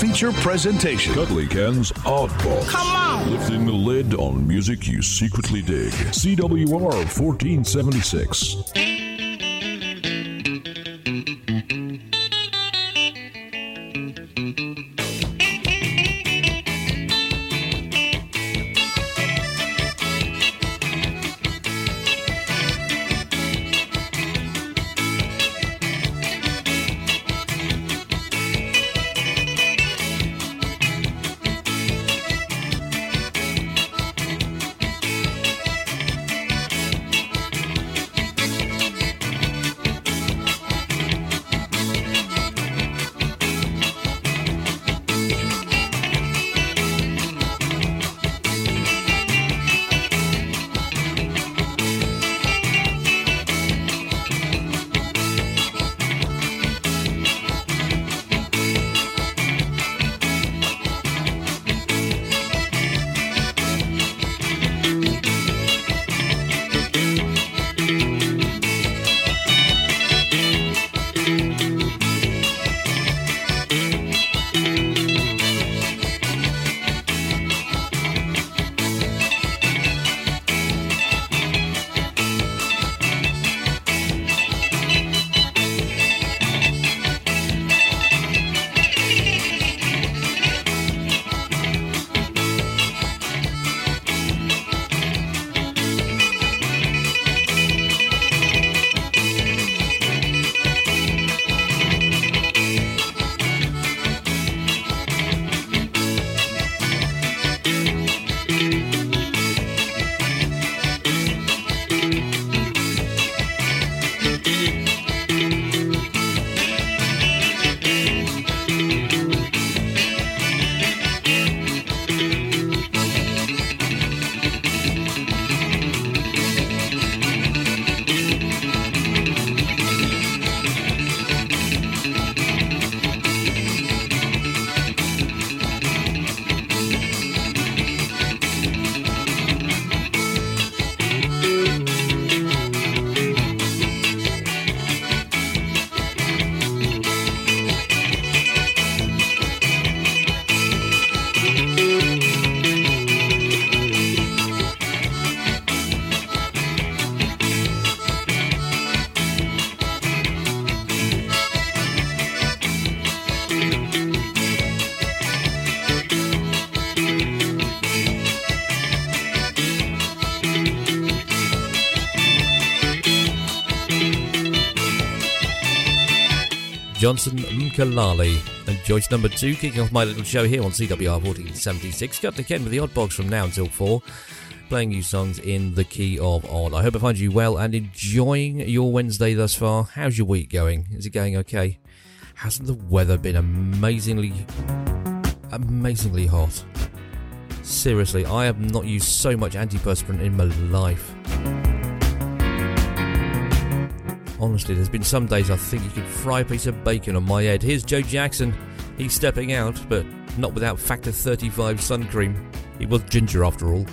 feature presentation. Cuddly Ken's Oddballs. Come on. Lifting the lid on music you secretly dig. CWR 1476. Johnson Mkalali and Joyce number two, kicking off my little show here on CWR 1476. Got to Ken with the odd box from now until four, playing you songs in the key of odd. I hope I find you well and enjoying your Wednesday thus far. How's your week going? Is it going okay? Hasn't the weather been amazingly, amazingly hot? Seriously, I have not used so much antiperspirant in my life. Honestly, there's been some days I think you could fry a piece of bacon on my head. Here's Joe Jackson. He's stepping out, but not without Factor 35 sun cream. He was ginger after all.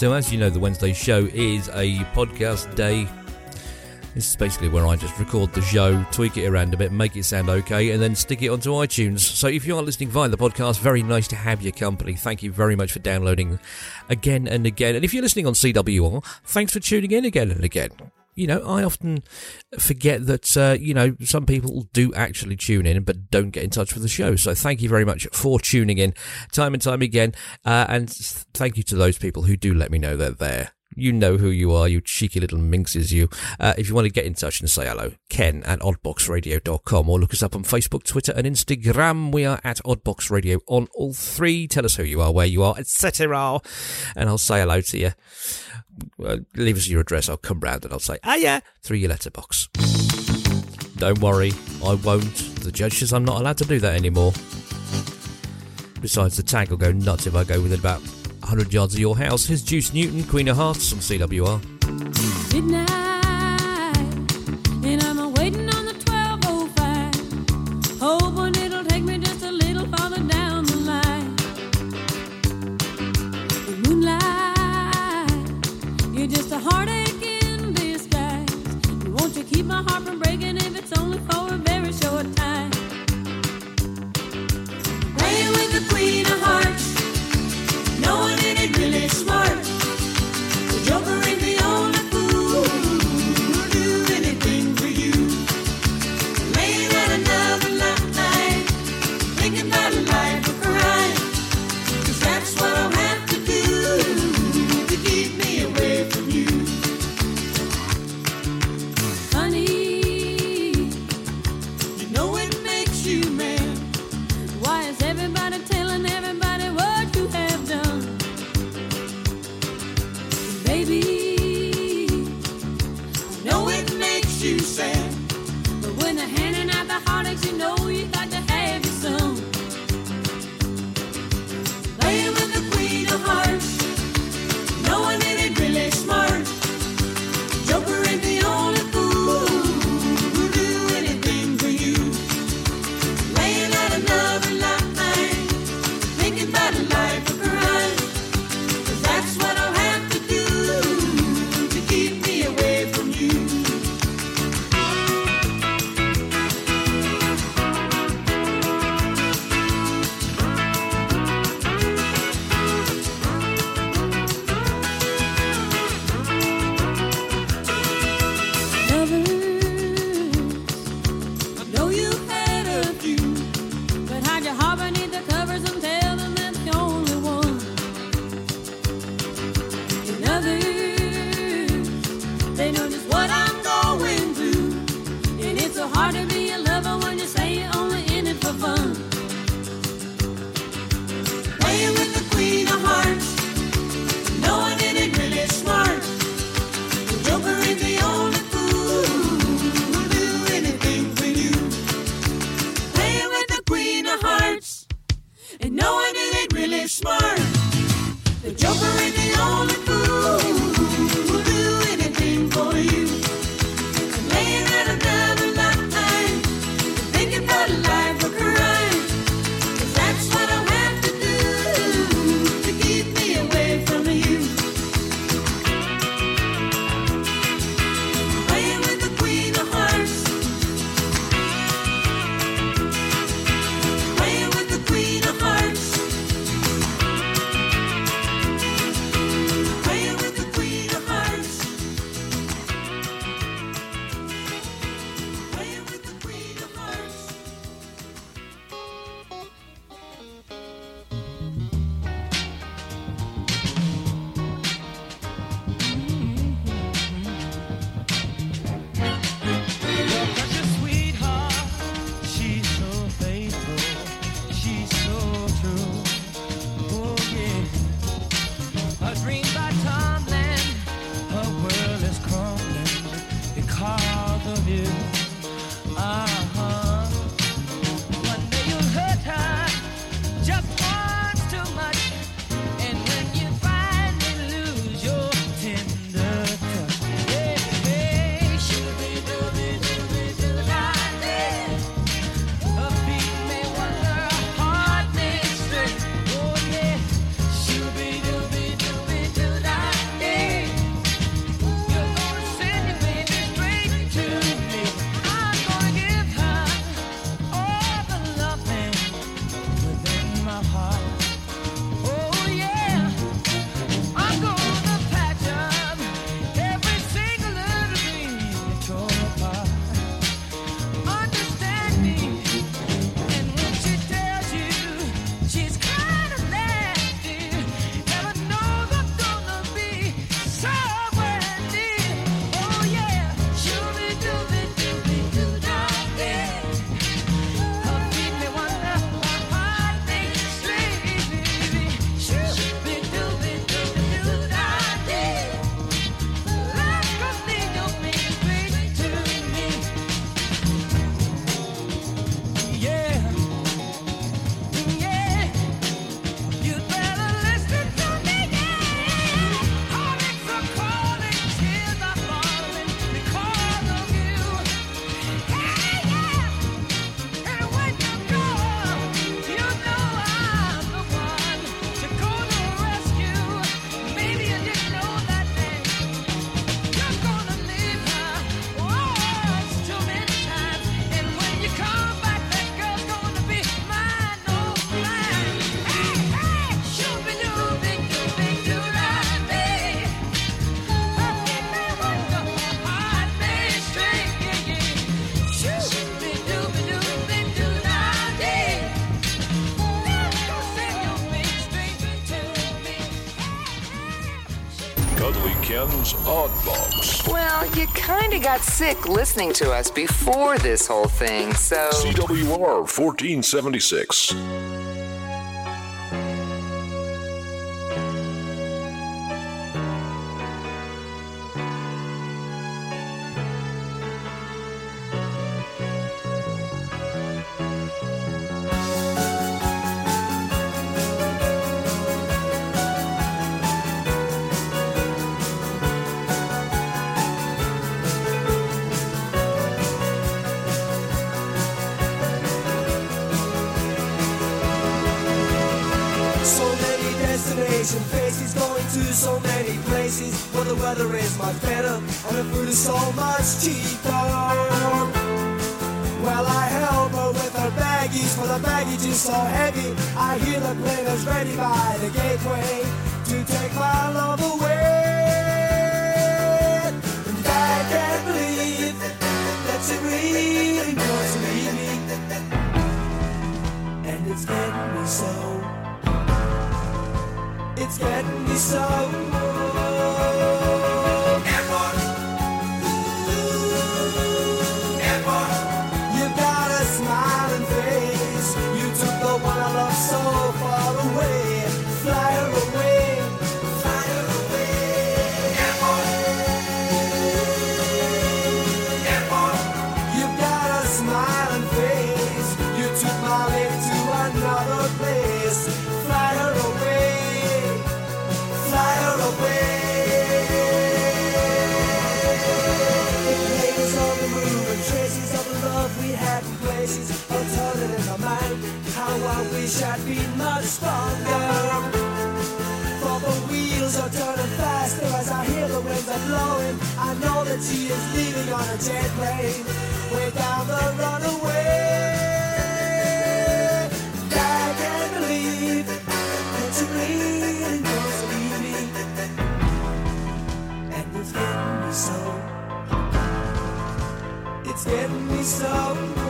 So, as you know, the Wednesday show is a podcast day. This is basically where I just record the show, tweak it around a bit, make it sound okay, and then stick it onto iTunes. So if you are listening via the podcast, very nice to have your company. Thank you very much for downloading again and again. And if you're listening on CWR, thanks for tuning in again and again you know, I often forget that, uh, you know, some people do actually tune in but don't get in touch with the show. So thank you very much for tuning in time and time again. Uh, and thank you to those people who do let me know they're there. You know who you are, you cheeky little minxes, you. Uh, if you want to get in touch and say hello, ken at oddboxradio.com or look us up on Facebook, Twitter, and Instagram. We are at Oddbox Radio on all three. Tell us who you are, where you are, etc. And I'll say hello to you uh, leave us your address. I'll come round and I'll say, ah, yeah, through your letterbox. Don't worry, I won't. The judge says I'm not allowed to do that anymore. Besides, the tag will go nuts if I go within about 100 yards of your house. Here's Juice Newton, Queen of Hearts on CWR. Midnight. a heart. No one in it really smart. Ken's Odd Box. Well, you kind of got sick listening to us before this whole thing, so. CWR 1476. Asian faces going to so many places where the weather is much better and the food is so much cheaper. Well, I help her with her baggies, for the baggage is so heavy. I hear the plane is ready by the gateway to take my love away. And I can't believe that she really wants to leave me, and it's getting me so. It's getting me so. wish I'd been much stronger. For the wheels are turning faster as I hear the winds are blowing. I know that she is leaving on a jet plane, way down the runaway. I can't believe that you're bleeding, cause leaving. And it's getting me so. It's getting me so.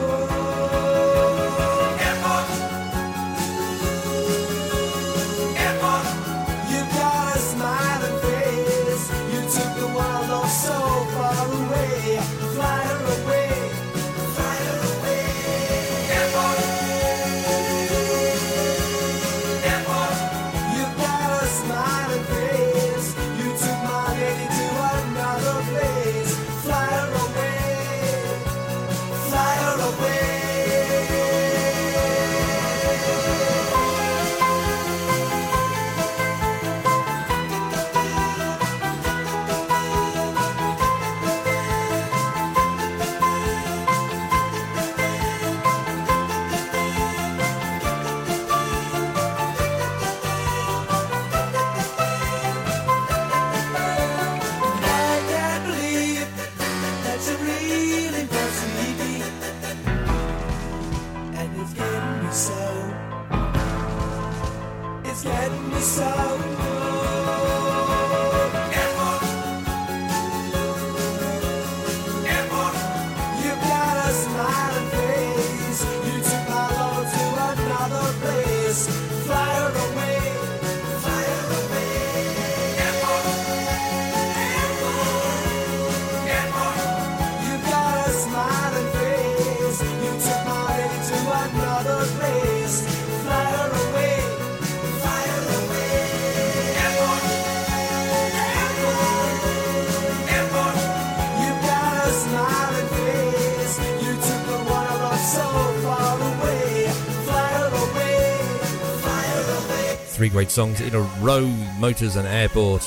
Three great songs in a row Motors and Airport.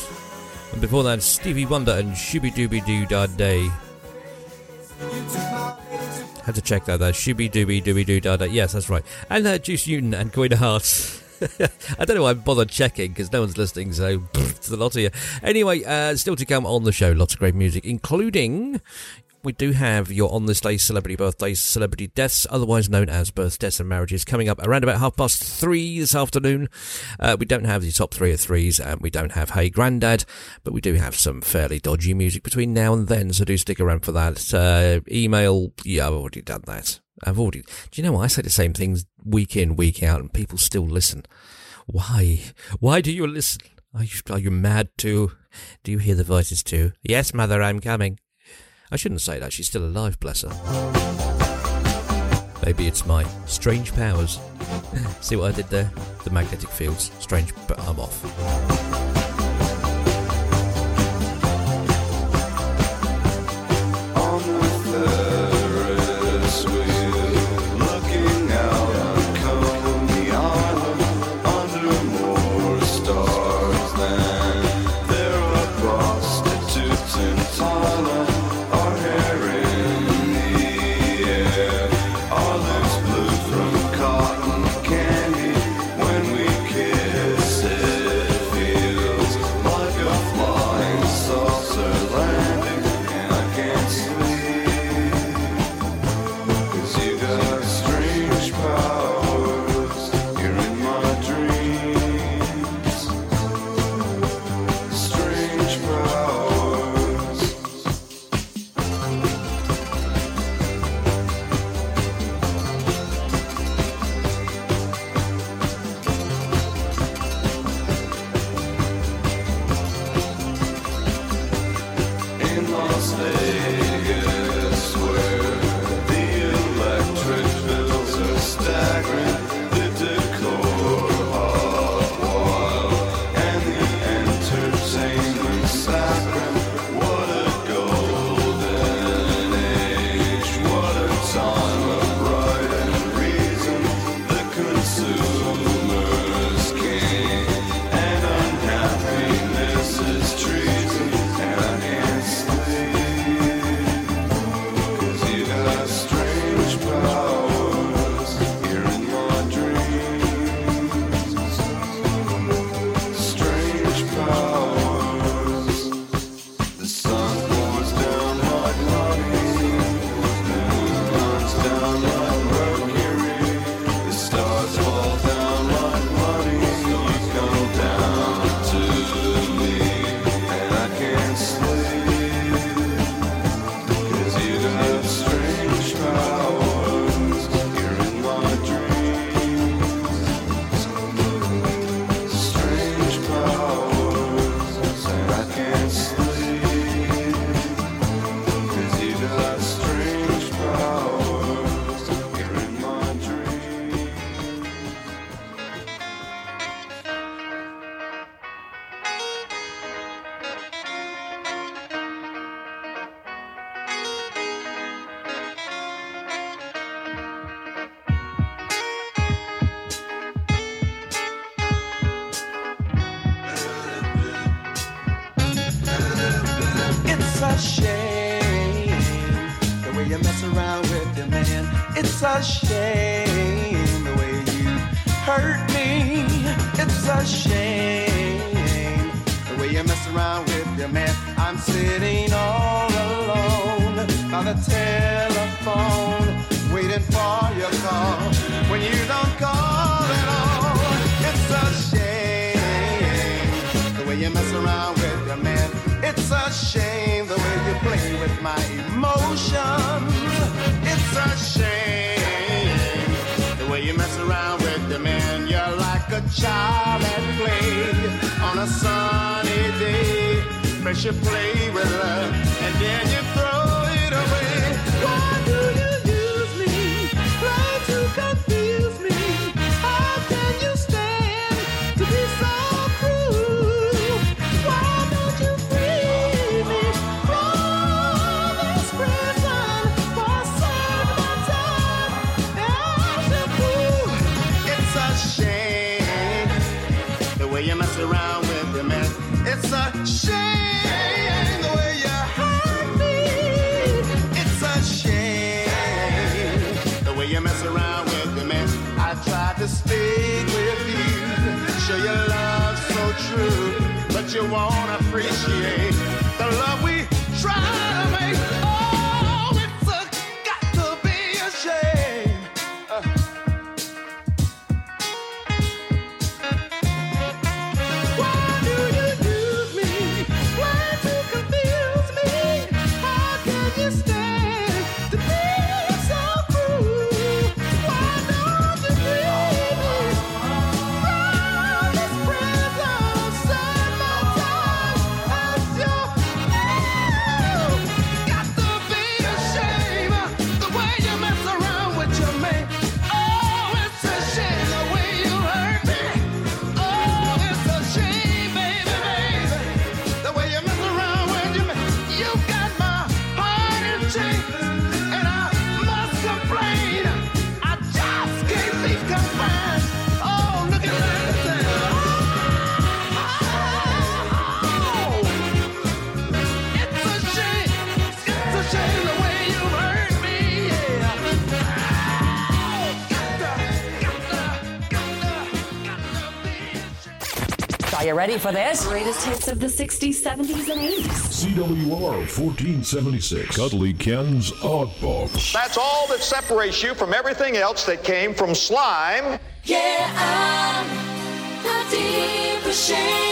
And before that, Stevie Wonder and Shooby Dooby Doo Da Day. Had to check that there. Shooby Dooby Dooby Doo Da Day. Yes, that's right. And uh, Juice Newton and Queen of Hearts. I don't know why I bothered checking because no one's listening, so it's the lot of you. Anyway, uh, still to come on the show, lots of great music, including we do have your on this day celebrity birthdays, celebrity deaths, otherwise known as births, deaths, and marriages, coming up around about half past three this afternoon. Uh, we don't have the top three of threes, and we don't have Hey Grandad, but we do have some fairly dodgy music between now and then, so do stick around for that. Uh, email, yeah, I've already done that. I've already. Do you know what? I say the same things week in, week out, and people still listen. Why? Why do you listen? Are you, are you mad too? Do you hear the voices too? Yes, mother, I'm coming. I shouldn't say that, she's still alive, bless her. Maybe it's my strange powers. See what I did there? The magnetic fields. Strange, but I'm off. a shame the way you mess around with your man. It's a shame the way you hurt me. It's a shame the way you mess around with your man. I'm sitting all alone by the telephone, waiting for your call. When you don't call at all, it's a shame the way you mess around with your man. It's a shame the way you play with my emotions. It's a shame the way you mess around with the man. You're like a child at play on a sunny day. First you play with love and then you throw it away. you won't appreciate. You ready for this? Greatest hits of the 60s, 70s, and 80s. CWR 1476. Cuddly Ken's Odd Box. That's all that separates you from everything else that came from slime. Yeah, I'm a deeper shade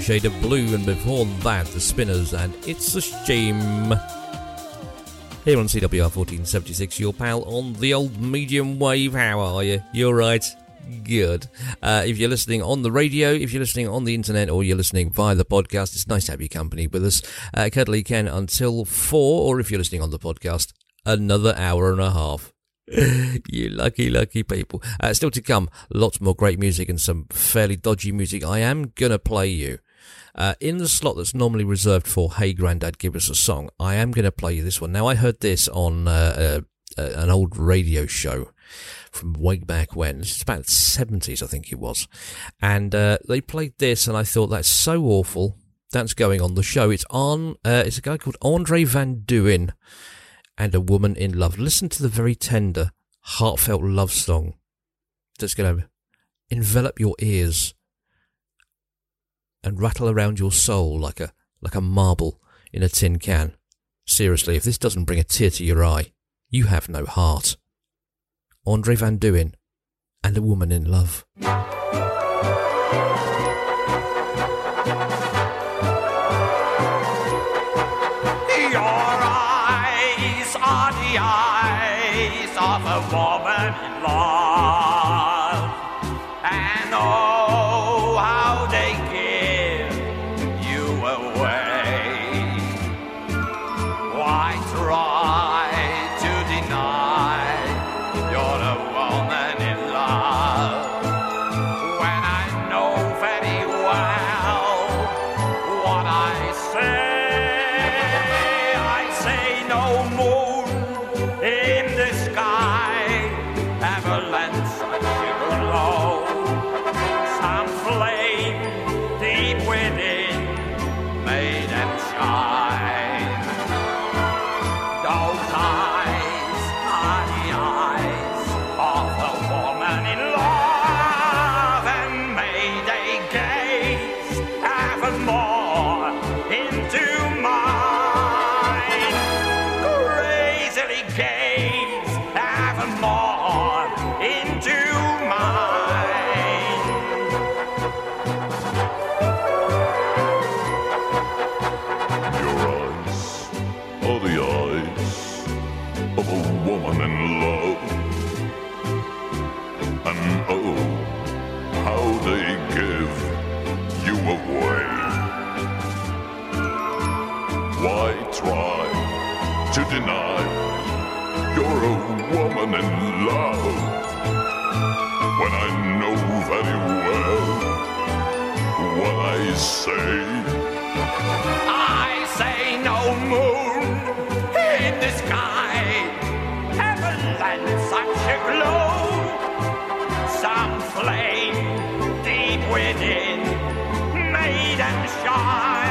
Shade of Blue, and before that, The Spinners and It's a Shame. Here on CWR 1476, your pal on the old medium wave. How are you? You're right. Good. Uh, if you're listening on the radio, if you're listening on the internet, or you're listening via the podcast, it's nice to have your company with us. Uh, Cuddly Ken until four, or if you're listening on the podcast, another hour and a half. you lucky, lucky people. Uh, still to come, lots more great music and some fairly dodgy music. I am gonna play you. Uh, in the slot that's normally reserved for Hey Grandad, give us a song, I am going to play you this one. Now, I heard this on uh, uh, uh, an old radio show from way back when. It's about the 70s, I think it was. And uh, they played this, and I thought that's so awful. That's going on the show. It's on, uh, it's a guy called Andre Van Duin and a woman in love. Listen to the very tender, heartfelt love song that's going to envelop your ears and rattle around your soul like a like a marble in a tin can. Seriously, if this doesn't bring a tear to your eye, you have no heart. Andre Van Duin and a woman in love. Your eyes are the eyes of no try to deny you're a woman in love when I know very well what I say? I say no moon in the sky ever lent such a glow. Some flame deep within made them shine.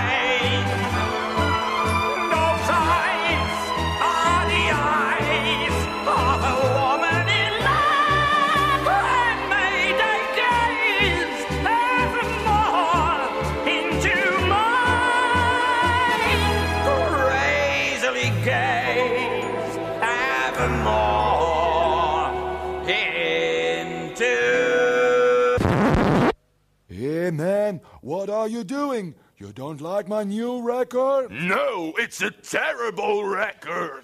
What are you doing? You don't like my new record? No, it's a terrible record.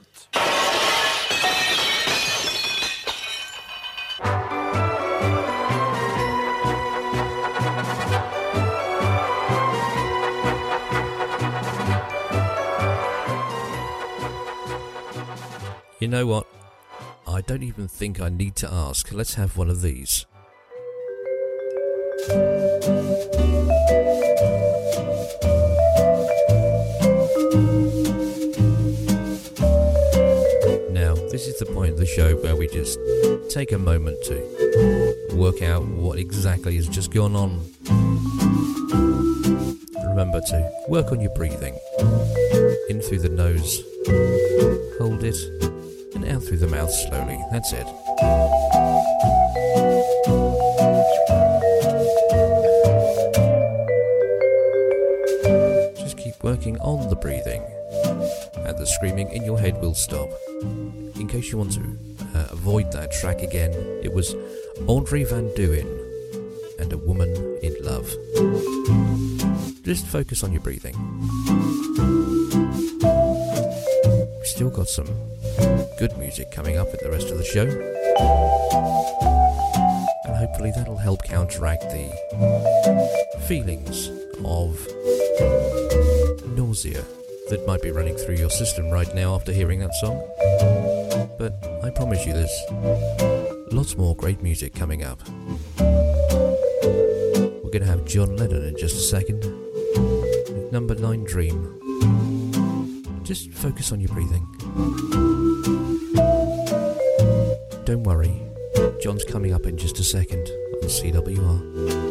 You know what? I don't even think I need to ask. Let's have one of these. This is the point of the show where we just take a moment to work out what exactly has just gone on. Remember to work on your breathing. In through the nose, hold it, and out through the mouth slowly. That's it. Just keep working on the breathing, and the screaming in your head will stop. In case you want to uh, avoid that track again, it was Audrey Van Duin and A Woman in Love. Just focus on your breathing. We've still got some good music coming up at the rest of the show. And hopefully that'll help counteract the feelings of nausea that might be running through your system right now after hearing that song. But I promise you there's lots more great music coming up. We're going to have John Lennon in just a second. Number 9 Dream. Just focus on your breathing. Don't worry, John's coming up in just a second on CWR.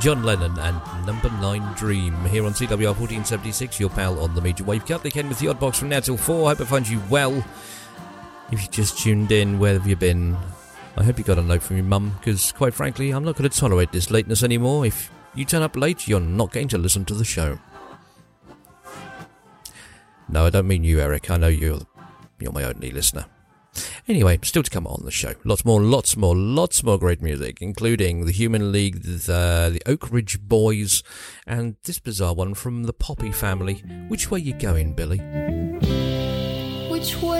John Lennon and Number 9 Dream here on CWR 1476, your pal on the Major Wave Cut. They came with the odd box from now till 4. I Hope it finds you well. If you just tuned in, where have you been? I hope you got a note from your mum, because quite frankly, I'm not going to tolerate this lateness anymore. If you turn up late, you're not going to listen to the show. No, I don't mean you, Eric. I know you're you're my only listener. Anyway, still to come on the show. Lots more, lots more, lots more great music, including the Human League, the, the Oak Ridge Boys, and this bizarre one from the Poppy family. Which way you going, Billy? Which way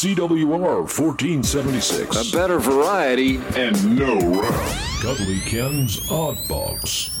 CWR 1476. A better variety. And no rap. Cuddly Ken's Odd Box.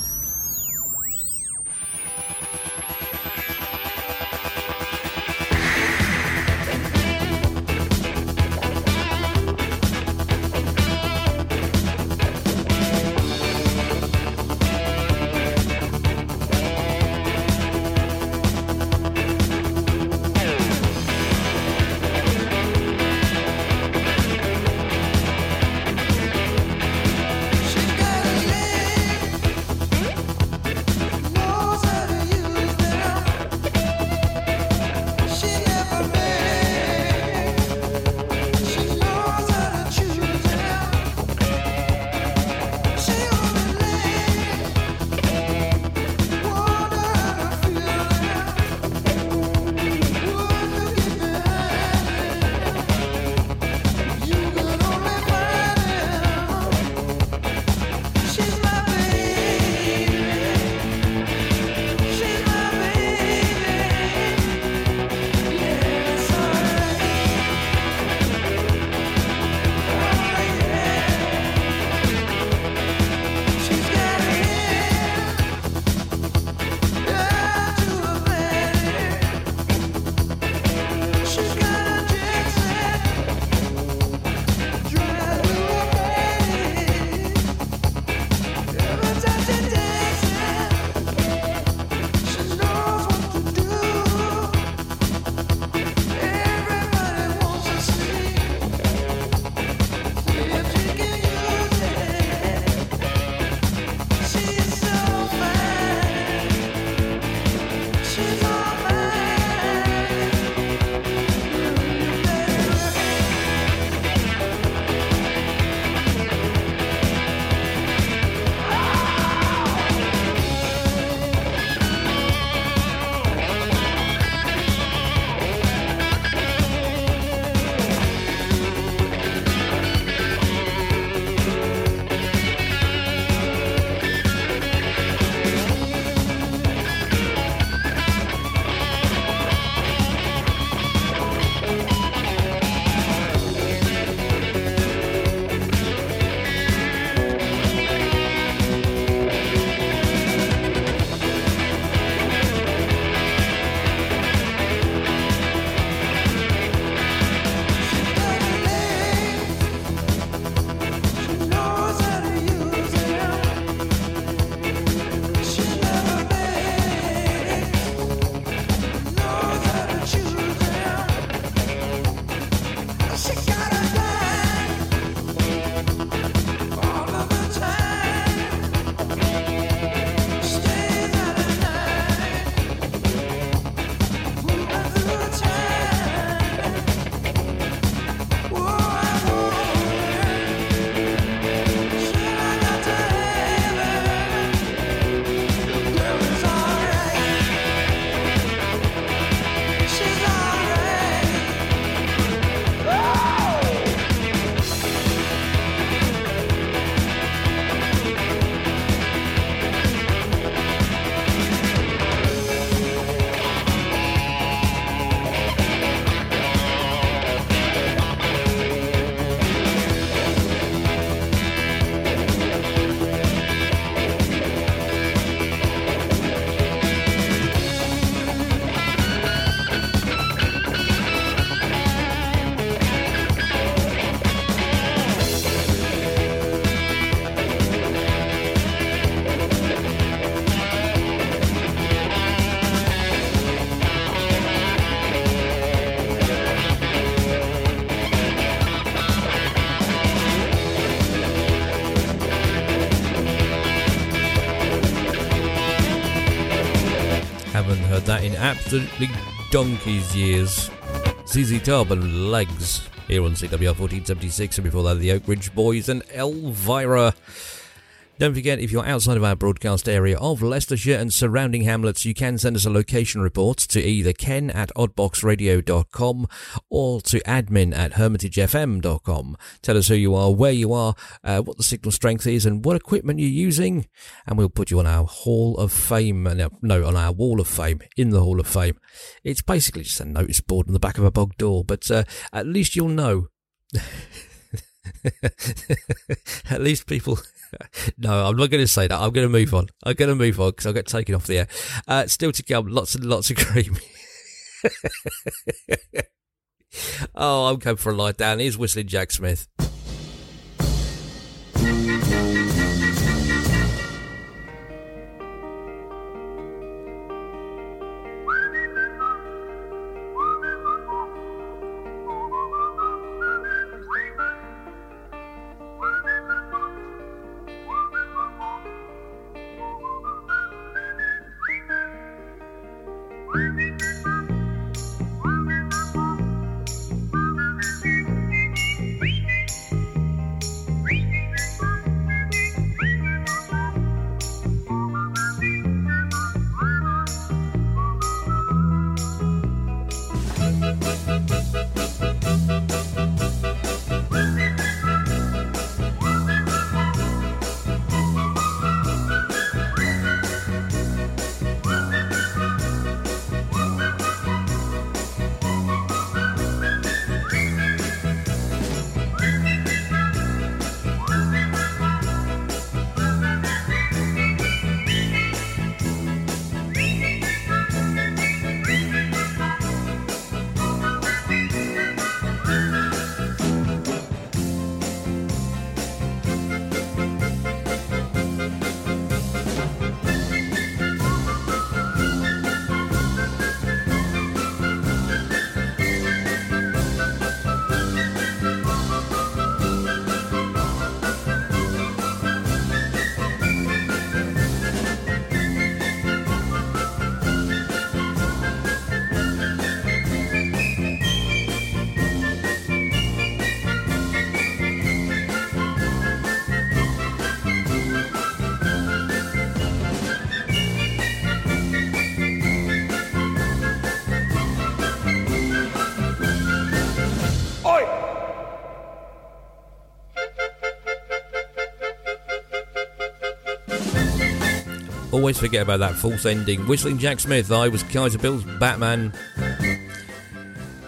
In absolutely donkey's years. ZZ Top and Legs here on CWR 1476, and before that, the Oak Ridge Boys and Elvira. Don't forget, if you're outside of our broadcast area of Leicestershire and surrounding hamlets, you can send us a location report to either ken at oddboxradio.com or to admin at hermitagefm.com. Tell us who you are, where you are, uh, what the signal strength is, and what equipment you're using, and we'll put you on our Hall of Fame, uh, no, on our Wall of Fame, in the Hall of Fame. It's basically just a notice board on the back of a bog door, but uh, at least you'll know. at least people. no, I'm not going to say that. I'm going to move on. I'm going to move on because I'll get taken off the air. Uh, still to come, lots and lots of cream. oh, I'm going for a lie down. Here's Whistling Jack Smith. Always forget about that false ending. Whistling Jack Smith, I was Kaiser Bill's Batman.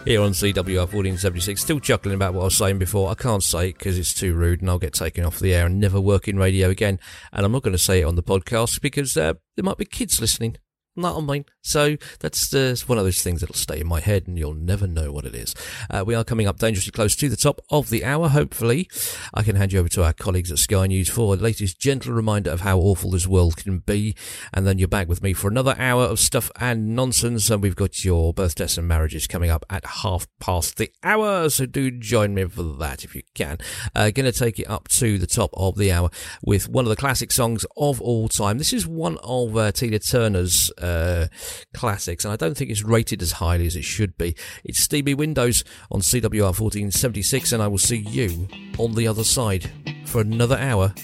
Here on CWR 1476, still chuckling about what I was saying before. I can't say it because it's too rude and I'll get taken off the air and never work in radio again. And I'm not going to say it on the podcast because uh, there might be kids listening. Not on mine. So that's one of those things that'll stay in my head and you'll never know what it is. Uh, we are coming up dangerously close to the top of the hour. Hopefully, I can hand you over to our colleagues at Sky News for the latest gentle reminder of how awful this world can be. And then you're back with me for another hour of stuff and nonsense. And we've got your birthdays and marriages coming up at half past the hour. So do join me for that if you can. Uh, going to take it up to the top of the hour with one of the classic songs of all time. This is one of uh, Tina Turner's uh, classics, and I don't think it's rated as highly as it should be. It's Steamy Windows on CWR 1476, and I will see you on the other side for another hour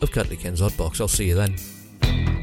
of Cuddly Ken's Odd Box. I'll see you then.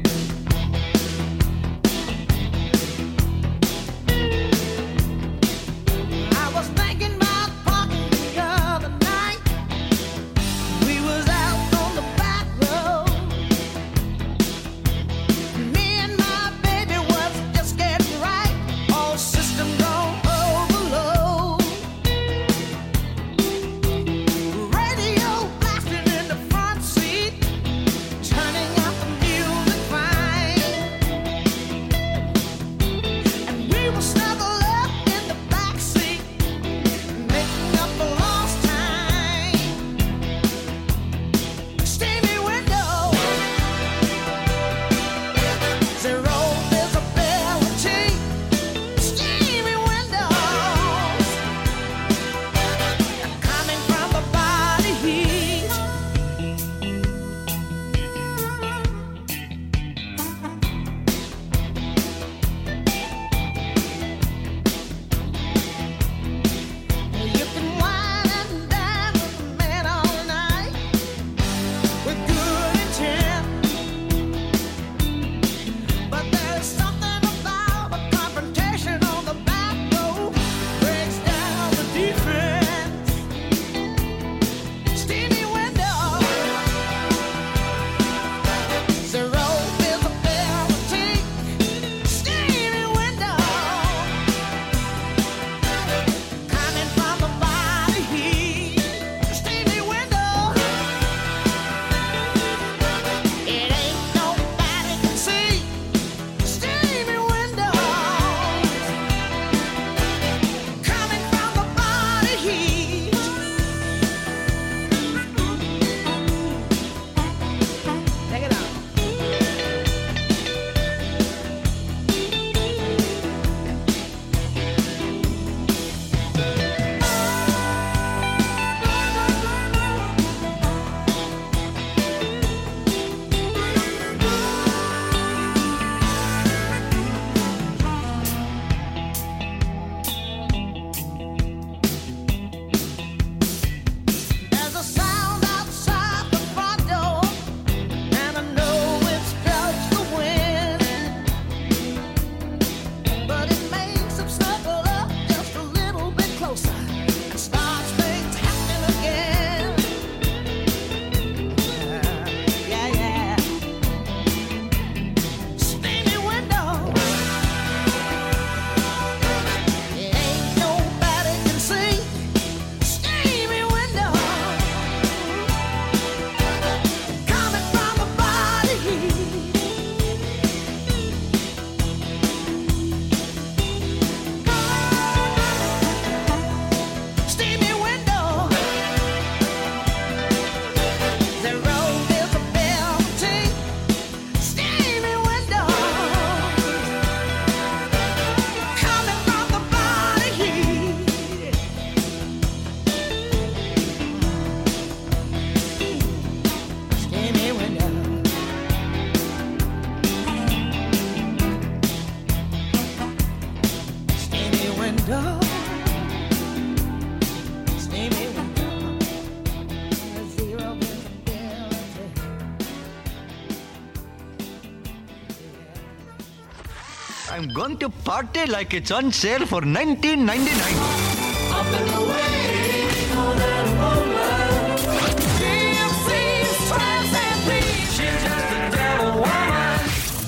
Party like it's on sale for 1999.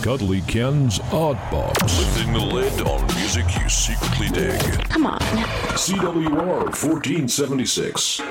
Cuddly Ken's Odd Box. Lifting the lid on music you secretly dig. Come on. CWR 1476.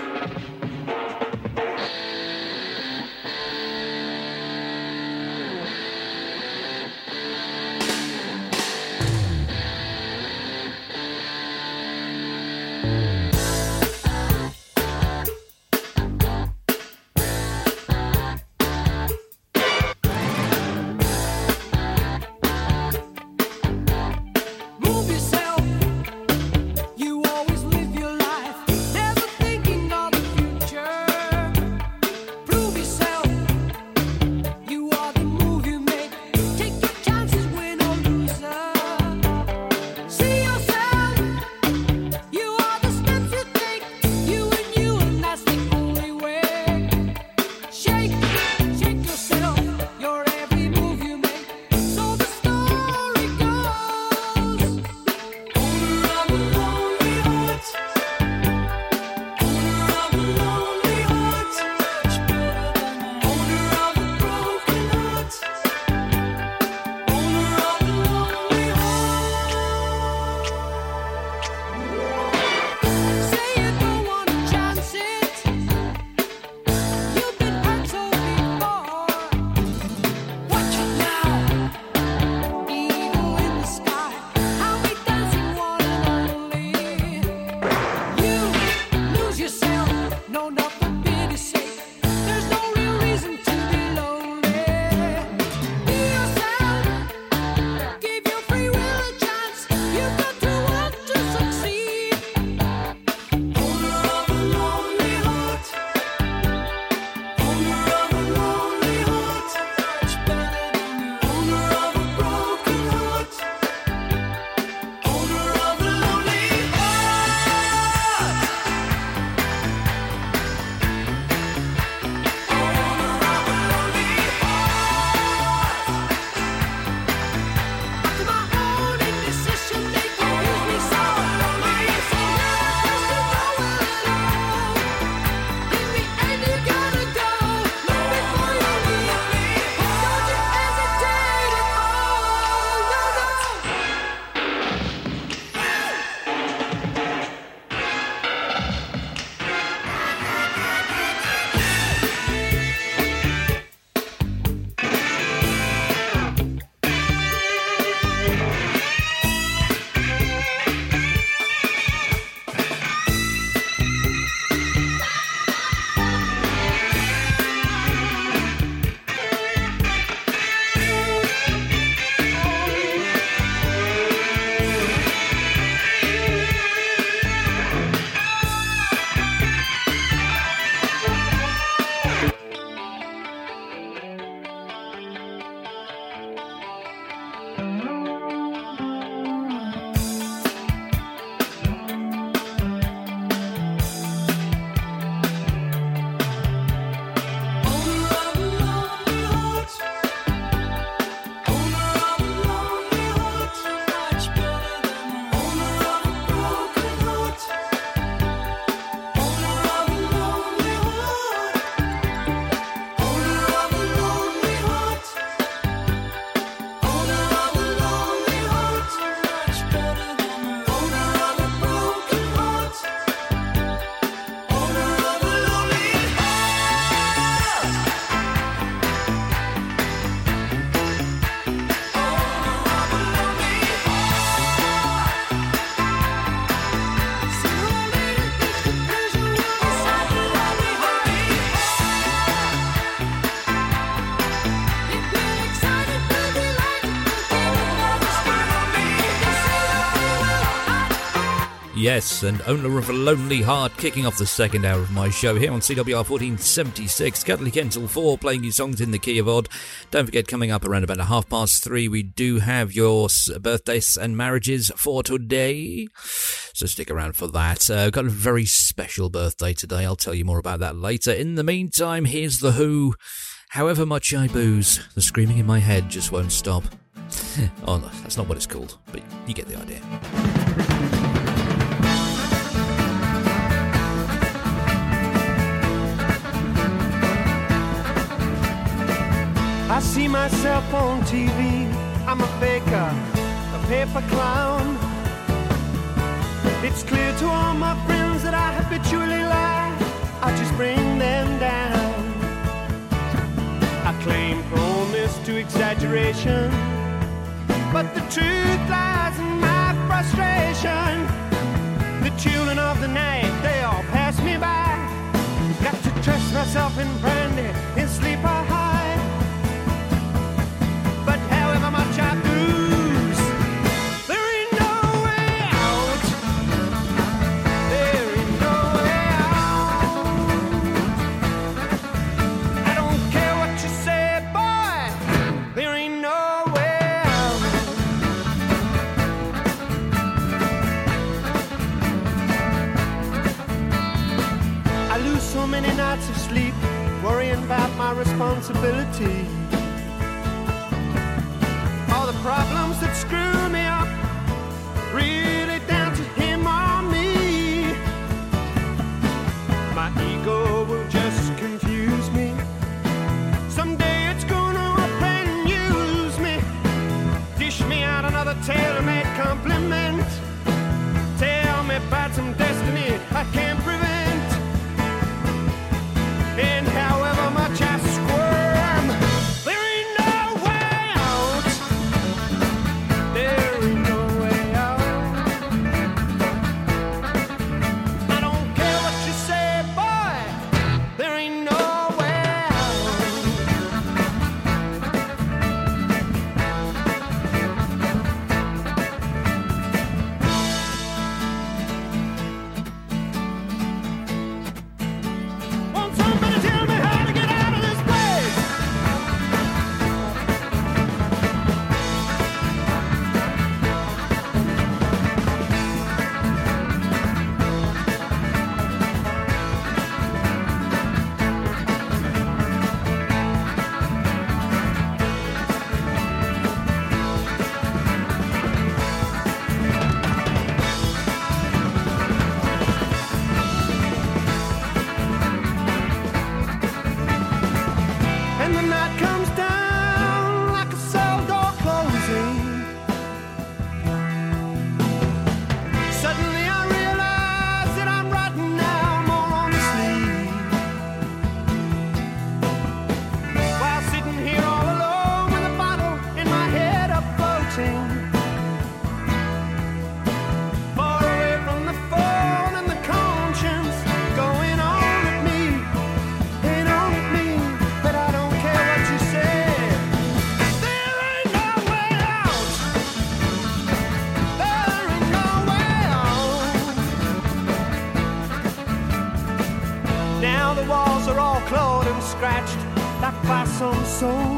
yes, and owner of a Lonely Heart, kicking off the second hour of my show here on CWR 1476. Cuddly Ken's Odd Box playing you songs in the key of odd. Don't forget, coming up around about a half past three, we do have your birthdays and marriages for today. So stick around for that. Uh, got a very special birthday today. I'll tell you more about that later. In the meantime, here's The Who. However much I booze, the screaming in my head just won't stop. oh no, that's not what it's called, but you get the idea. I see myself on TV. I'm a faker, a paper clown. It's clear to all my friends that I habitually lie. I just bring them down. I claim promise to exaggeration, but the truth lies in my frustration. The children of the night, they all pass me by. Got to trust myself in brandy, in sleep I responsibility. All the problems that screw me up. Really corazón.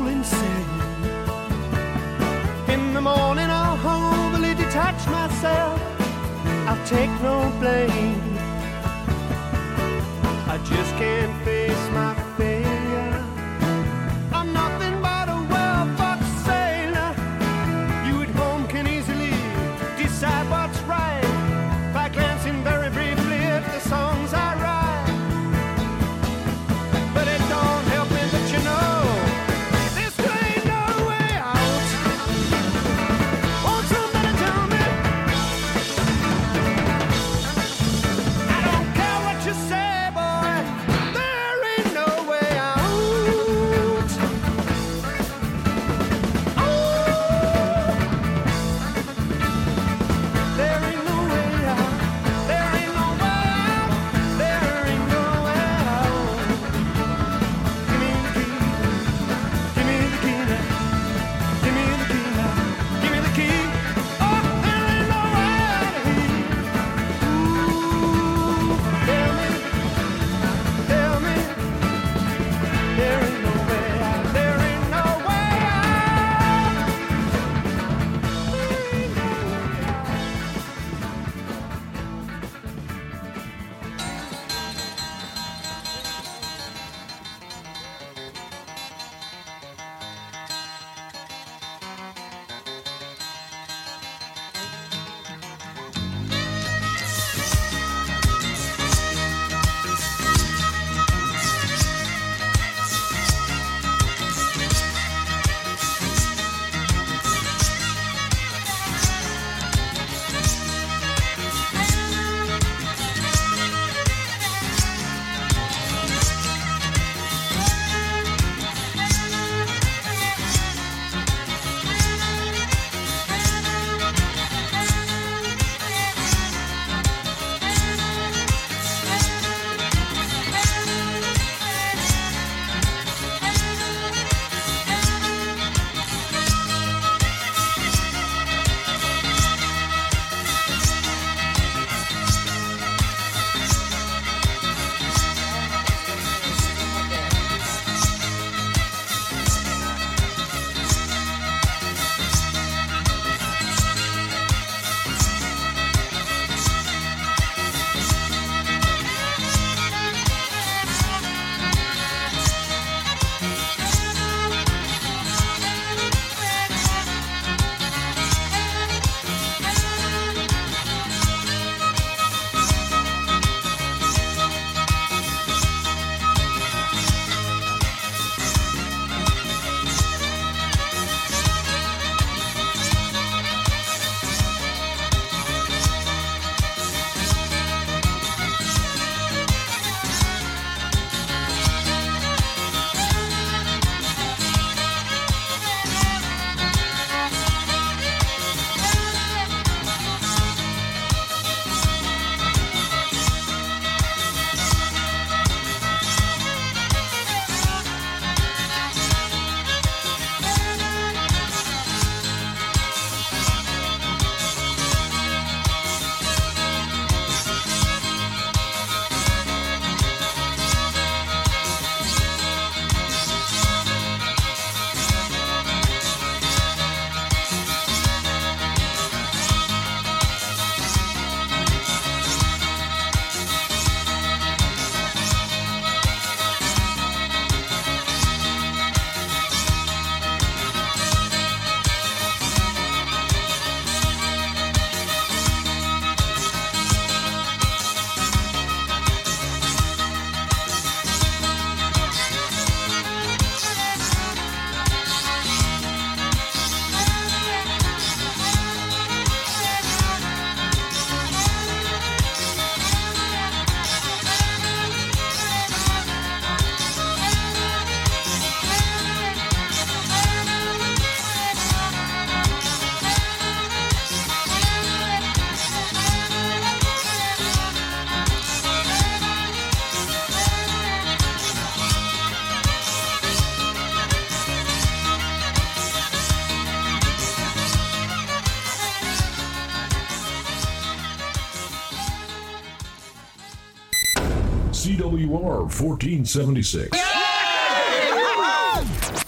1476.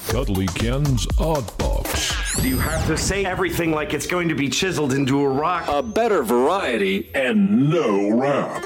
Cuddly Ken's Odd Box. Do you have to say everything like it's going to be chiseled into a rock? A better variety and no rap.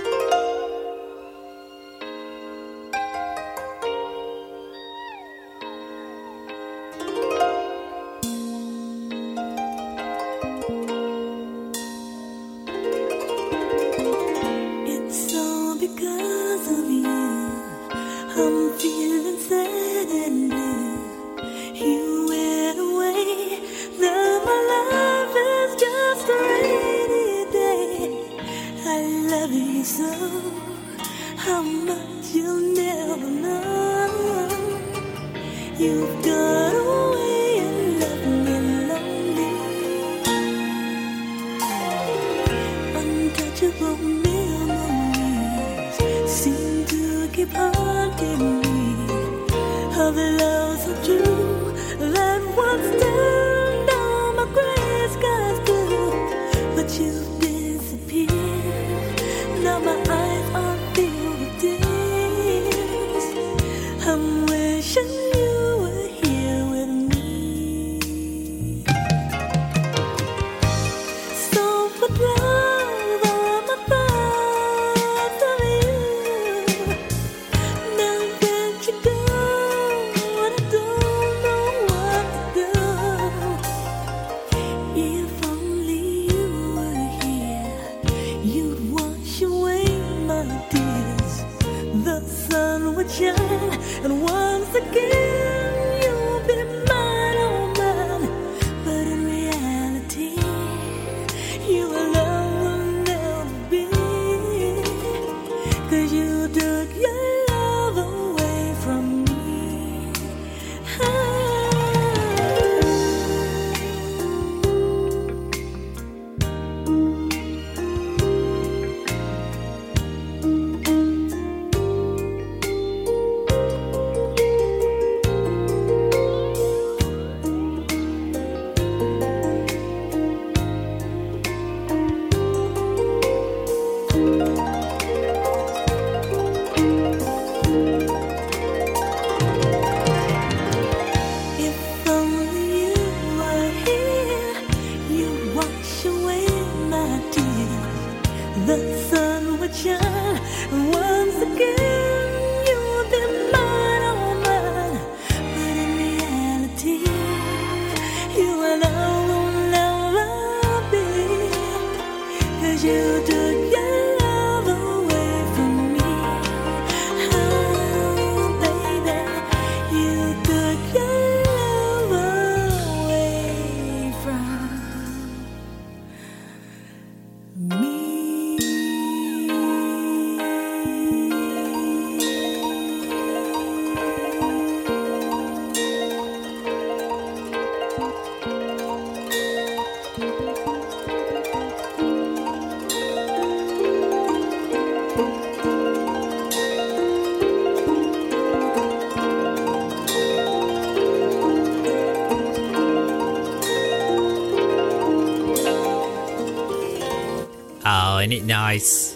It nice?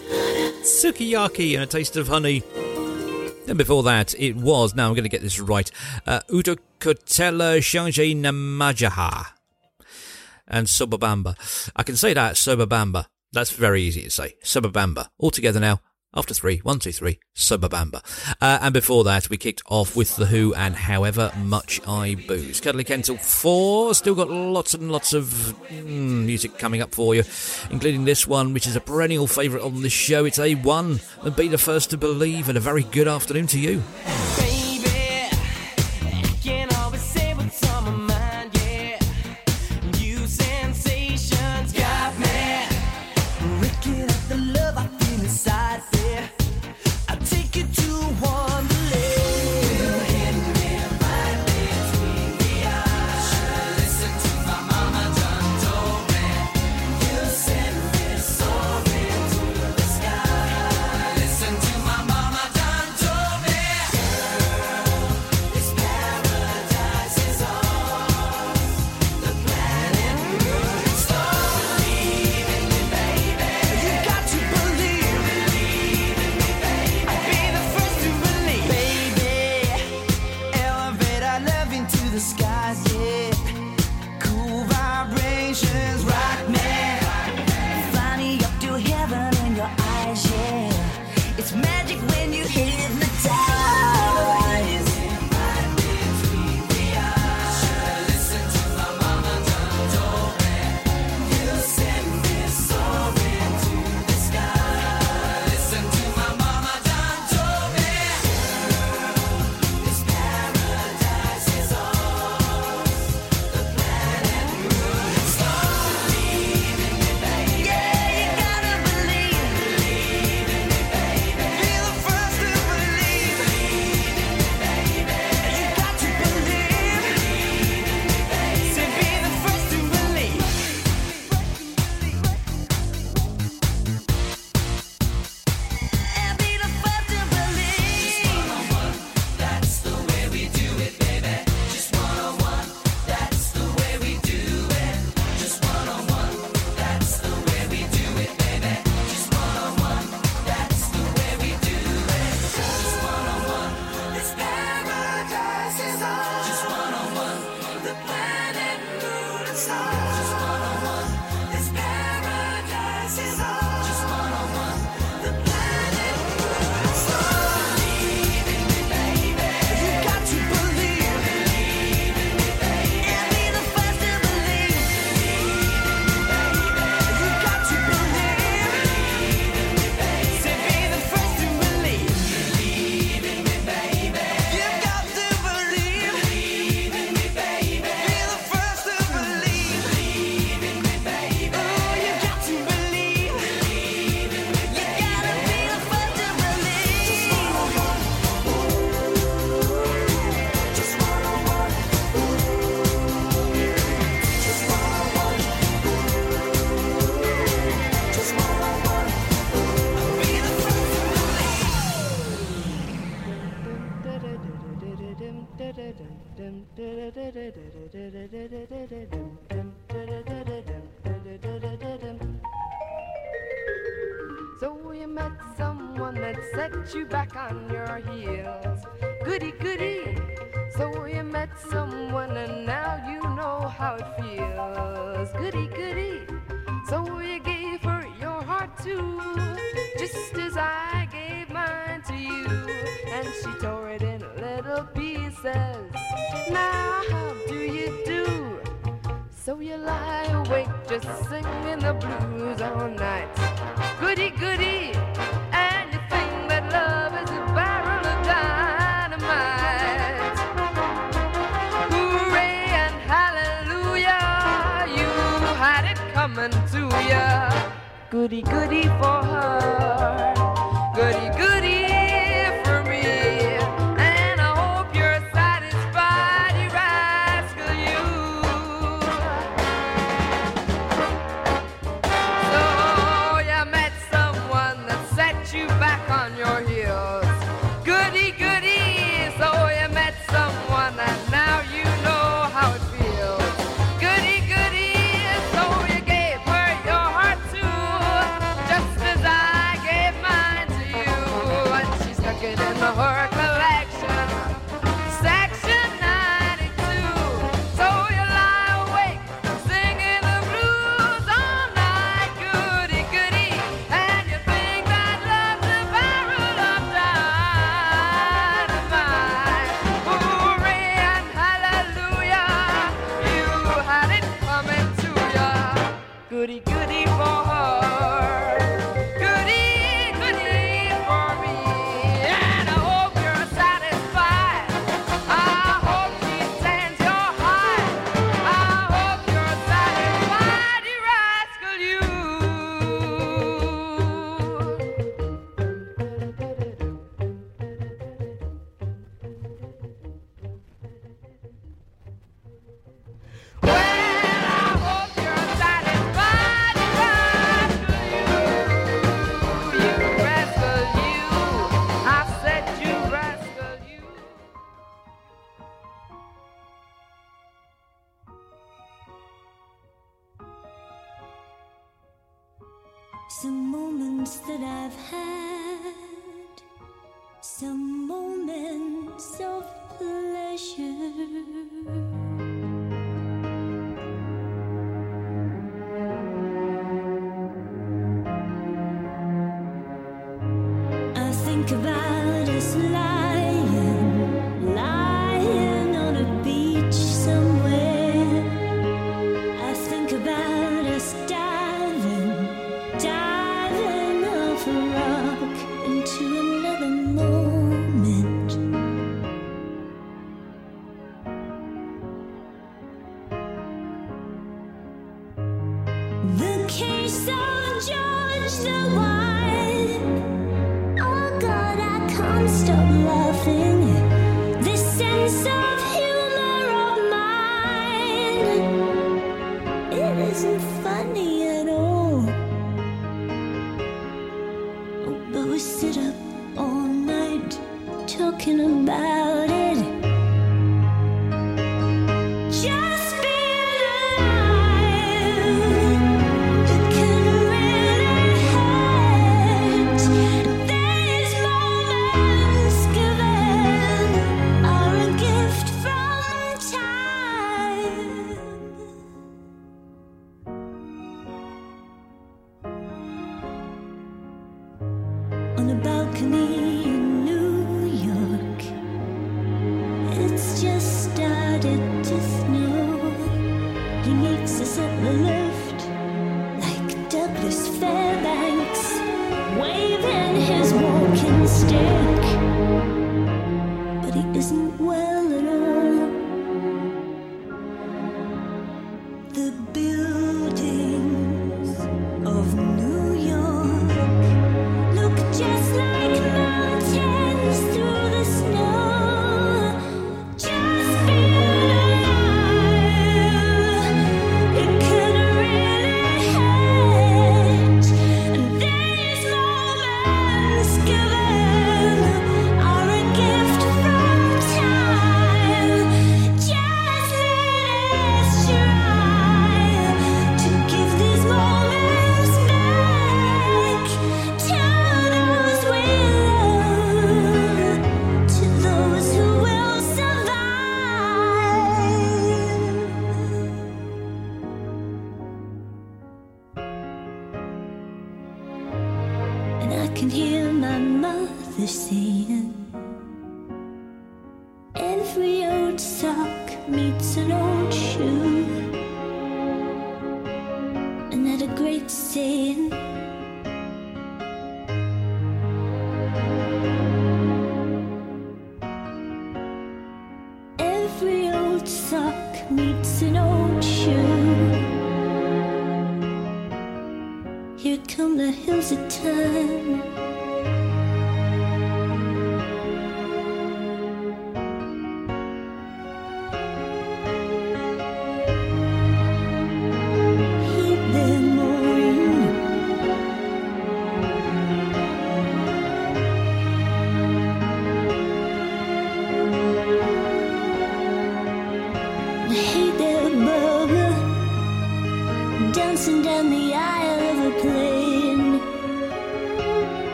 Sukiyaki and a taste of honey. Then before that, it was, now I'm going to get this right, uh, Udokotela Shangji Namajaha and Sobabamba. I can say that, Sobabamba. That's very easy to say. Sobabamba. All together now. After three, one, two, three, Sobabamba. Uh, and before that, we kicked off with The Who and However Much I Booze. Cuddly Ken's Odd Box, still got lots and lots of mm, music coming up for you, including this one, which is a perennial favourite on this show. It's A1, and Be the First to Believe, and a very good afternoon to you. You back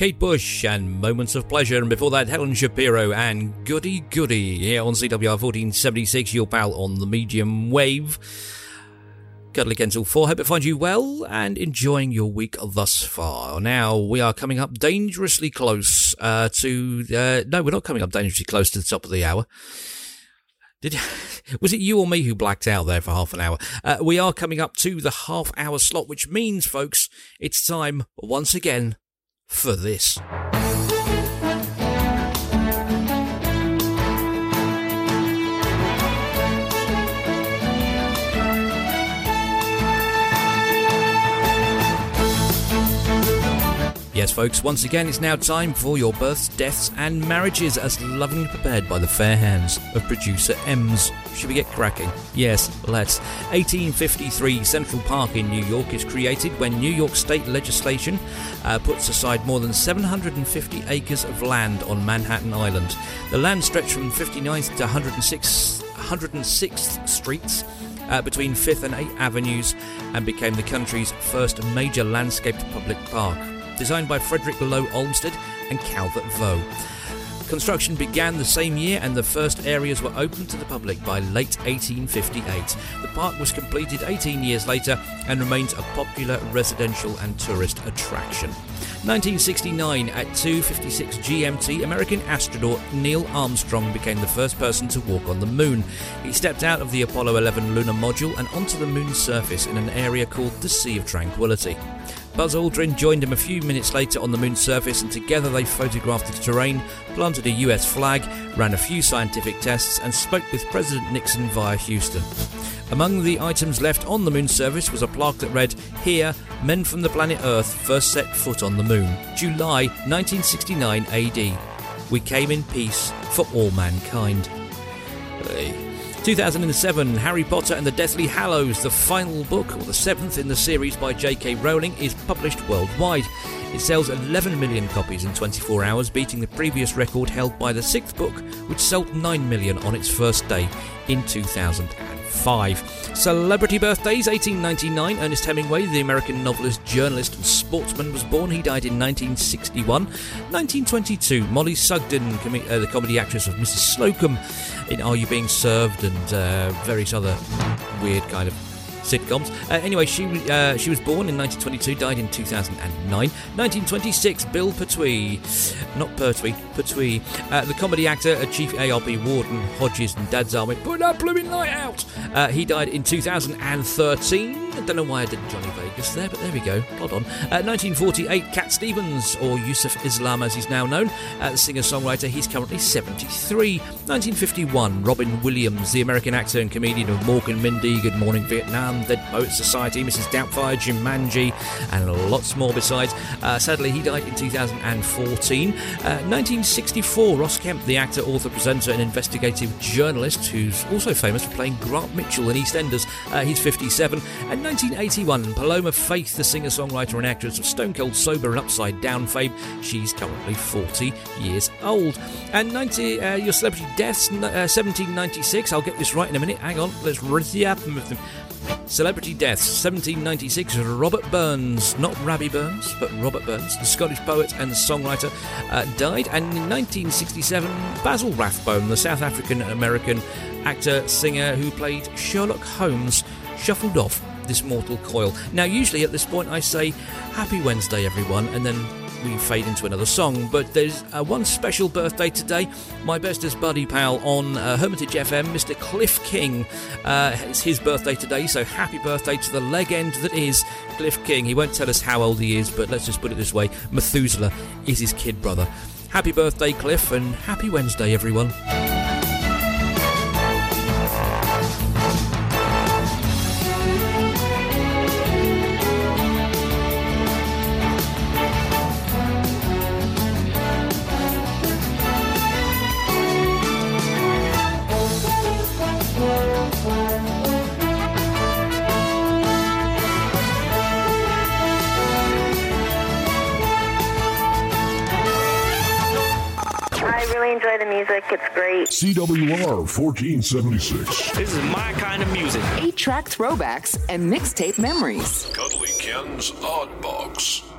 Kate Bush and Moments of Pleasure, and before that, Helen Shapiro and Goody Goody here on CWR 1476, your pal on the medium wave. Cuddly Ken's Odd Box, hope it finds you well and enjoying your week thus far. Now, we are coming up dangerously close uh, to. Uh, no, we're not coming up dangerously close to the top of the hour. Did was it you or me who blacked out there for half an hour? Uh, we are coming up to the half hour slot, which means, folks, it's time once again for this. Yes, folks, once again, it's now time for your births, deaths, and marriages as lovingly prepared by the fair hands of producer Ems. Should we get cracking? Yes, let's. 1853 Central Park in New York is created when New York state legislation uh, puts aside more than 750 acres of land on Manhattan Island. The land stretched from 59th to 106, 106th Streets uh, between 5th and 8th Avenues and became the country's first major landscaped public park, designed by Frederick Law Olmsted and Calvert Vaux. Construction began the same year and the first areas were opened to the public by late 1858. The park was completed 18 years later and remains a popular residential and tourist attraction. 1969 at 2:56 GMT, American astronaut Neil Armstrong became the first person to walk on the moon. He stepped out of the Apollo 11 lunar module and onto the moon's surface in an area called the Sea of Tranquility. Buzz Aldrin joined him a few minutes later on the moon's surface, and together they photographed the terrain, planted a US flag, ran a few scientific tests, and spoke with President Nixon via Houston. Among the items left on the moon's surface was a plaque that read, Here, men from the planet Earth first set foot on the moon, July 1969 AD. We came in peace for all mankind. Hey. 2007, Harry Potter and the Deathly Hallows, the final book, or the seventh in the series by J.K. Rowling, is published worldwide. It sells 11 million copies in 24 hours, beating the previous record held by the sixth book, which sold 9 million on its first day in 2005. Celebrity birthdays 1899, Ernest Hemingway, the American novelist, journalist, and sportsman, was born. He died in 1961. 1922, Mollie Sugden, com- uh, the comedy actress of Mrs. Slocombe in Are You Being Served and uh, various other weird kind of sitcoms. Uh, anyway, she uh, she was born in 1922, died in 2009. 1926, Bill Pertwee, not Pertwee, Pertwee, uh, the comedy actor, chief ARP warden, Hodges and Dad's Army, put that blooming light out. Uh, he died in 2013. I don't know why I did Johnny Vegas there, but there we go. Hold on. Uh, 1948, Cat Stevens, or Yusuf Islam as he's now known, uh, the singer songwriter, he's currently 73. 1951, Robin Williams, the American actor and comedian of Mork and Mindy, Good Morning Vietnam, Dead Poets Society, Mrs. Doubtfire, Jumanji, and lots more besides. Uh, sadly, he died in 2014. Uh, 1964, Ross Kemp, the actor, author, presenter, and investigative journalist, who's also famous for playing Grant Mitchell in EastEnders. Uh, he's 57. And 1981, Paloma Faith, the singer, songwriter, and actress of Stone Cold Sober and Upside Down fame. She's currently 40 years old. And 90, uh, your celebrity deaths, uh, 1796. I'll get this right in a minute. Hang on, let's run the up with them. Celebrity deaths 1796 Robert Burns, not Rabbie Burns, but Robert Burns, the Scottish poet and songwriter, uh, died. And in 1967, Basil Rathbone, the South African American actor singer who played Sherlock Holmes, shuffled off this mortal coil. Now, usually at this point, I say Happy Wednesday, everyone, and then we fade into another song. But there's uh, one special birthday today. My bestest buddy pal on uh, Hermitage FM, Mr. Cliff King. Uh, it's his birthday today, so happy birthday to the legend that is Cliff King. He won't tell us how old he is, but let's just put it this way Methuselah is his kid brother. Happy birthday, Cliff, and happy Wednesday, everyone. Music. It's great. CWR 1476. This is my kind of music. Eight track throwbacks and mixtape memories. Cuddly Ken's Odd Box.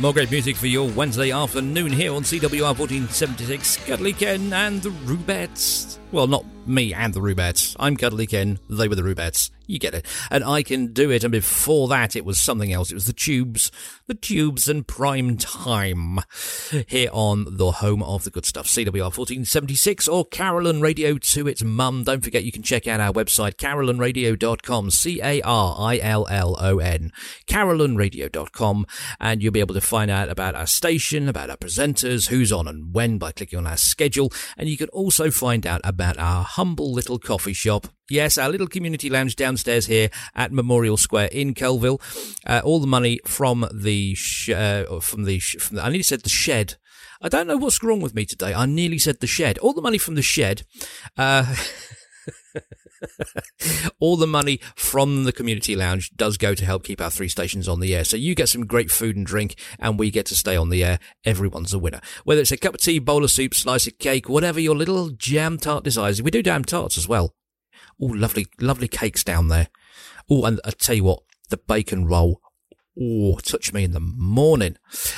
More great music for your Wednesday afternoon here on CWR 1476. Cuddly Ken and the Rubettes. Well, not me and the Rubettes. I'm Cuddly Ken, they were the Rubettes. You get it. And I can do it. And before that, it was something else. It was the Tubes. The Tubes and Prime Time. Here on the home of the good stuff. CWR 1476 or Carillon Radio to its mum. Don't forget you can check out our website, carillonradio.com. C-A-R-I-L-L-O-N. carillonradio.com. And you'll be able to find out about our station, about our presenters, who's on and when by clicking on our schedule. And you can also find out about our humble little coffee shop. Yes, our little community lounge downstairs here at Memorial Square in Coalville. Uh, all the money from the sh- uh, from the sh- from the, I nearly said the shed. I don't know what's wrong with me today. I nearly said the shed. All the money from the shed. Uh, all the money from the community lounge does go to help keep our three stations on the air. So you get some great food and drink, and we get to stay on the air. Everyone's a winner. Whether it's a cup of tea, bowl of soup, slice of cake, whatever your little jam tart desires. We do jam tarts as well. Oh, lovely, lovely cakes down there. Oh, and I tell you what, the bacon roll. Oh, touch me in the morning.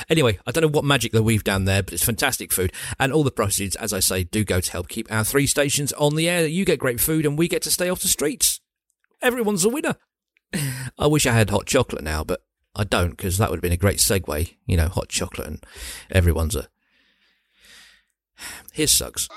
Anyway, I don't know what magic they weave down there, but it's fantastic food. And all the proceeds, as I say, do go to help keep our three stations on the air. You get great food and we get to stay off the streets. Everyone's a winner. I wish I had hot chocolate now, but I don't because that would have been a great segue. You know, hot chocolate and everyone's a. Here's Suggs.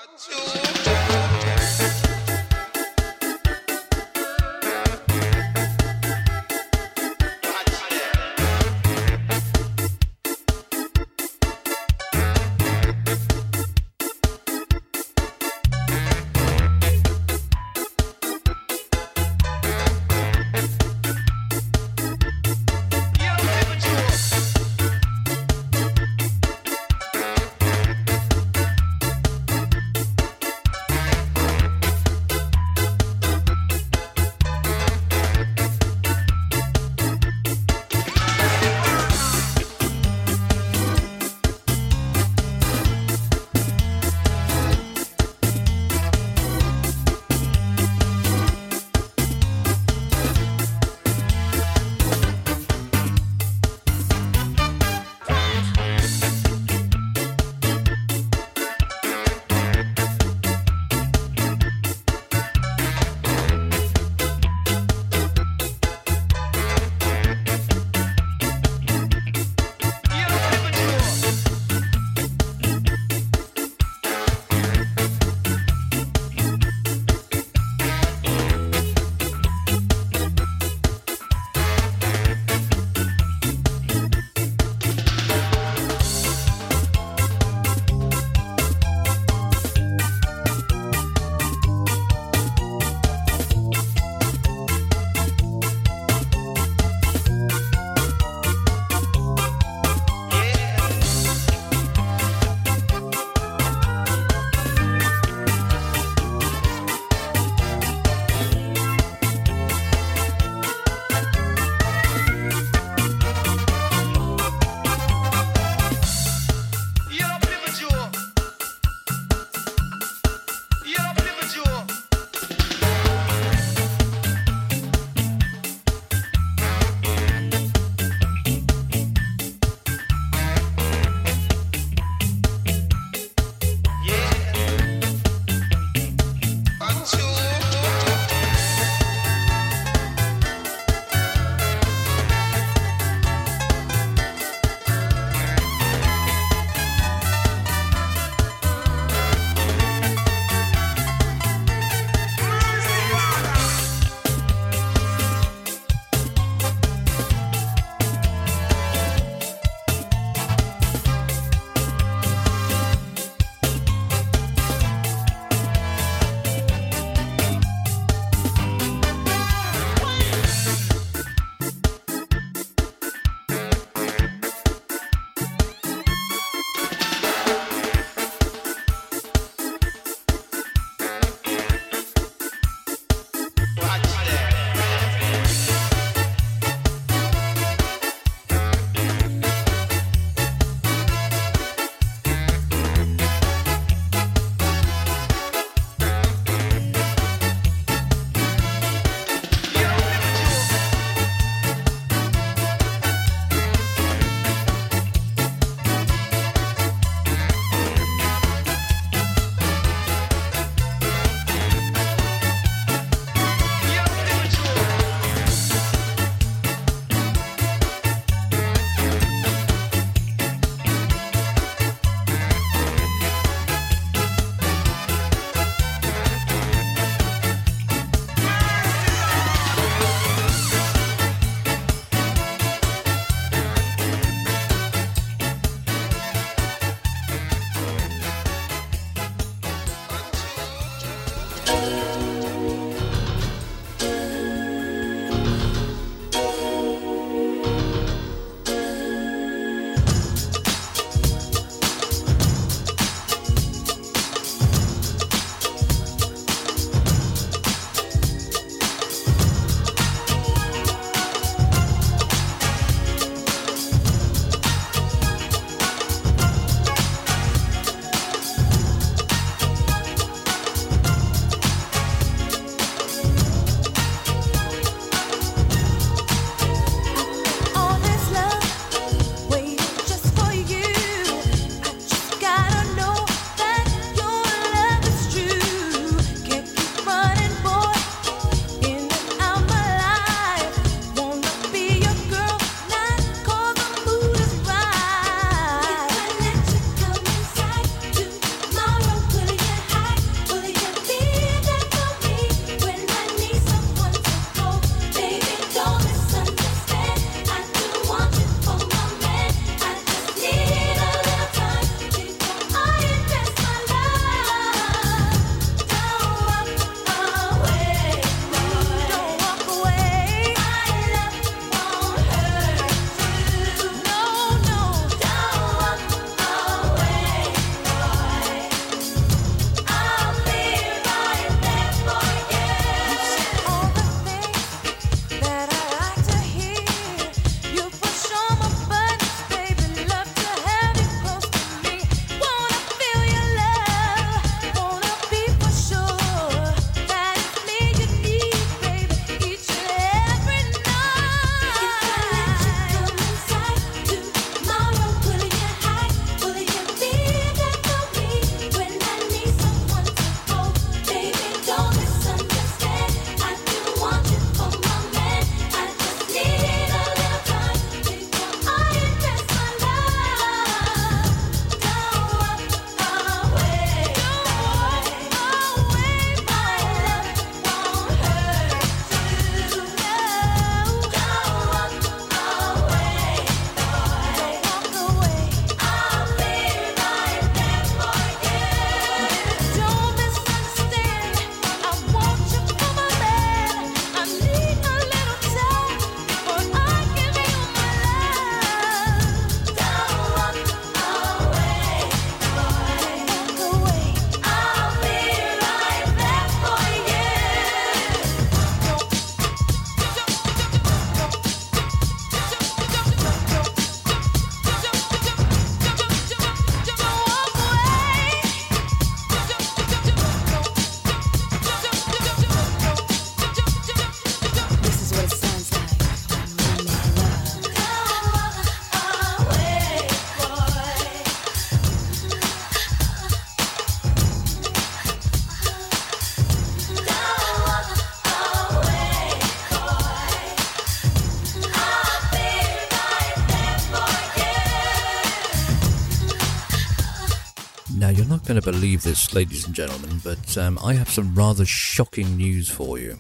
Going to believe this, ladies and gentlemen, but um, I have some rather shocking news for you.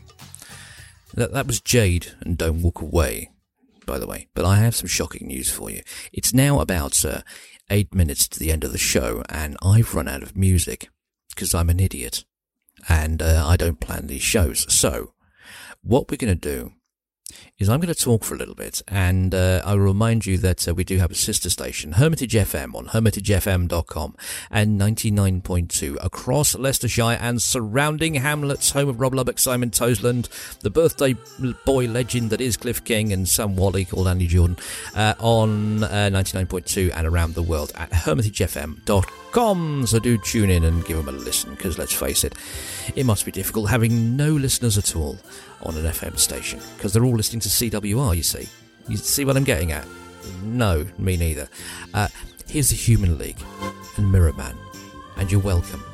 That, that was Jade and Don't Walk Away, by the way. But I have some shocking news for you. It's now about uh, eight minutes to the end of the show, and I've run out of music because I'm an idiot and uh, I don't plan these shows. So, what we're going to do is I'm going to talk for a little bit, and uh, I'll remind you that uh, we do have a sister station, Hermitage FM, on hermitagefm.com, and 99.2 across Leicestershire and surrounding hamlets, home of Rob Lubbock, Simon Toseland, the birthday boy legend that is Cliff King, and Sam Wally called Andy Jordan, uh, on uh, 99.2 and around the world at hermitagefm.com. So do tune in and give them a listen, because let's face it, it must be difficult having no listeners at all on an FM station because they're all listening to CWR, you see. You see what I'm getting at? No, me neither. Uh, here's the Human League and Mirror Man, and you're welcome.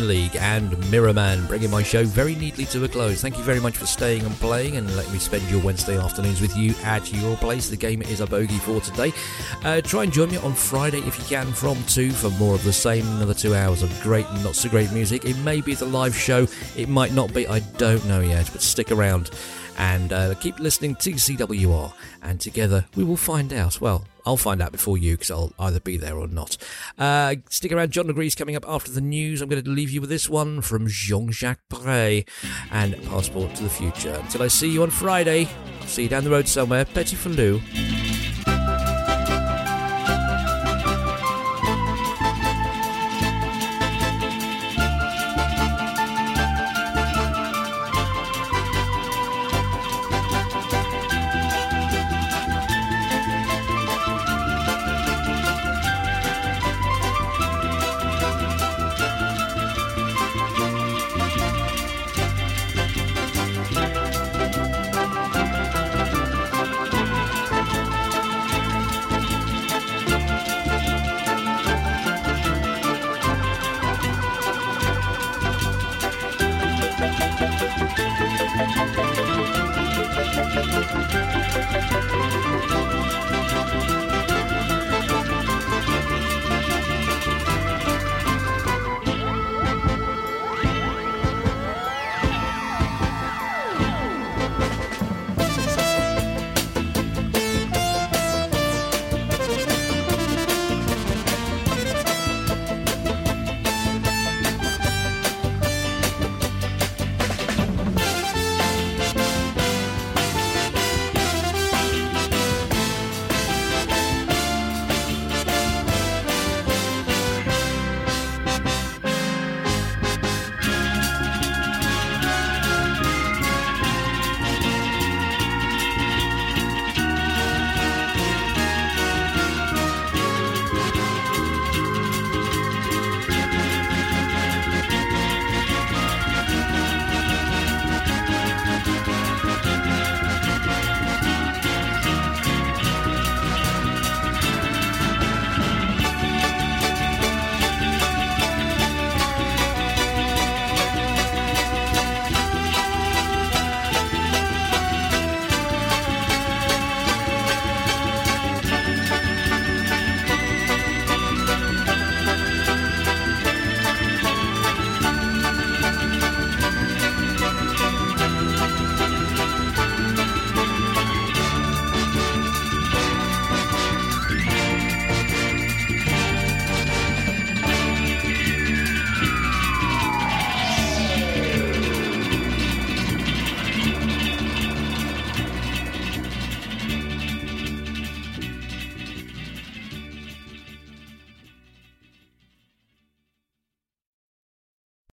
League and Mirror Man bringing my show very neatly to a close. Thank you very much for staying and playing and letting me spend your Wednesday afternoons with you at your place. The game is a bogey for today. Uh, try and join me on Friday if you can from 2 for more of the same. Another two hours of great and not so great music. It may be the live show, it might not be, I don't know yet, but stick around and uh, keep listening to CWR and together we will find out. Well, I'll find out before you because I'll either be there or not. Uh, stick around. John Legree's coming up after the news. I'm going to leave you with this one from Jean-Jacques Perrey and Passport to the Future. Until I see you on Friday, I'll see you down the road somewhere. Petit Falou.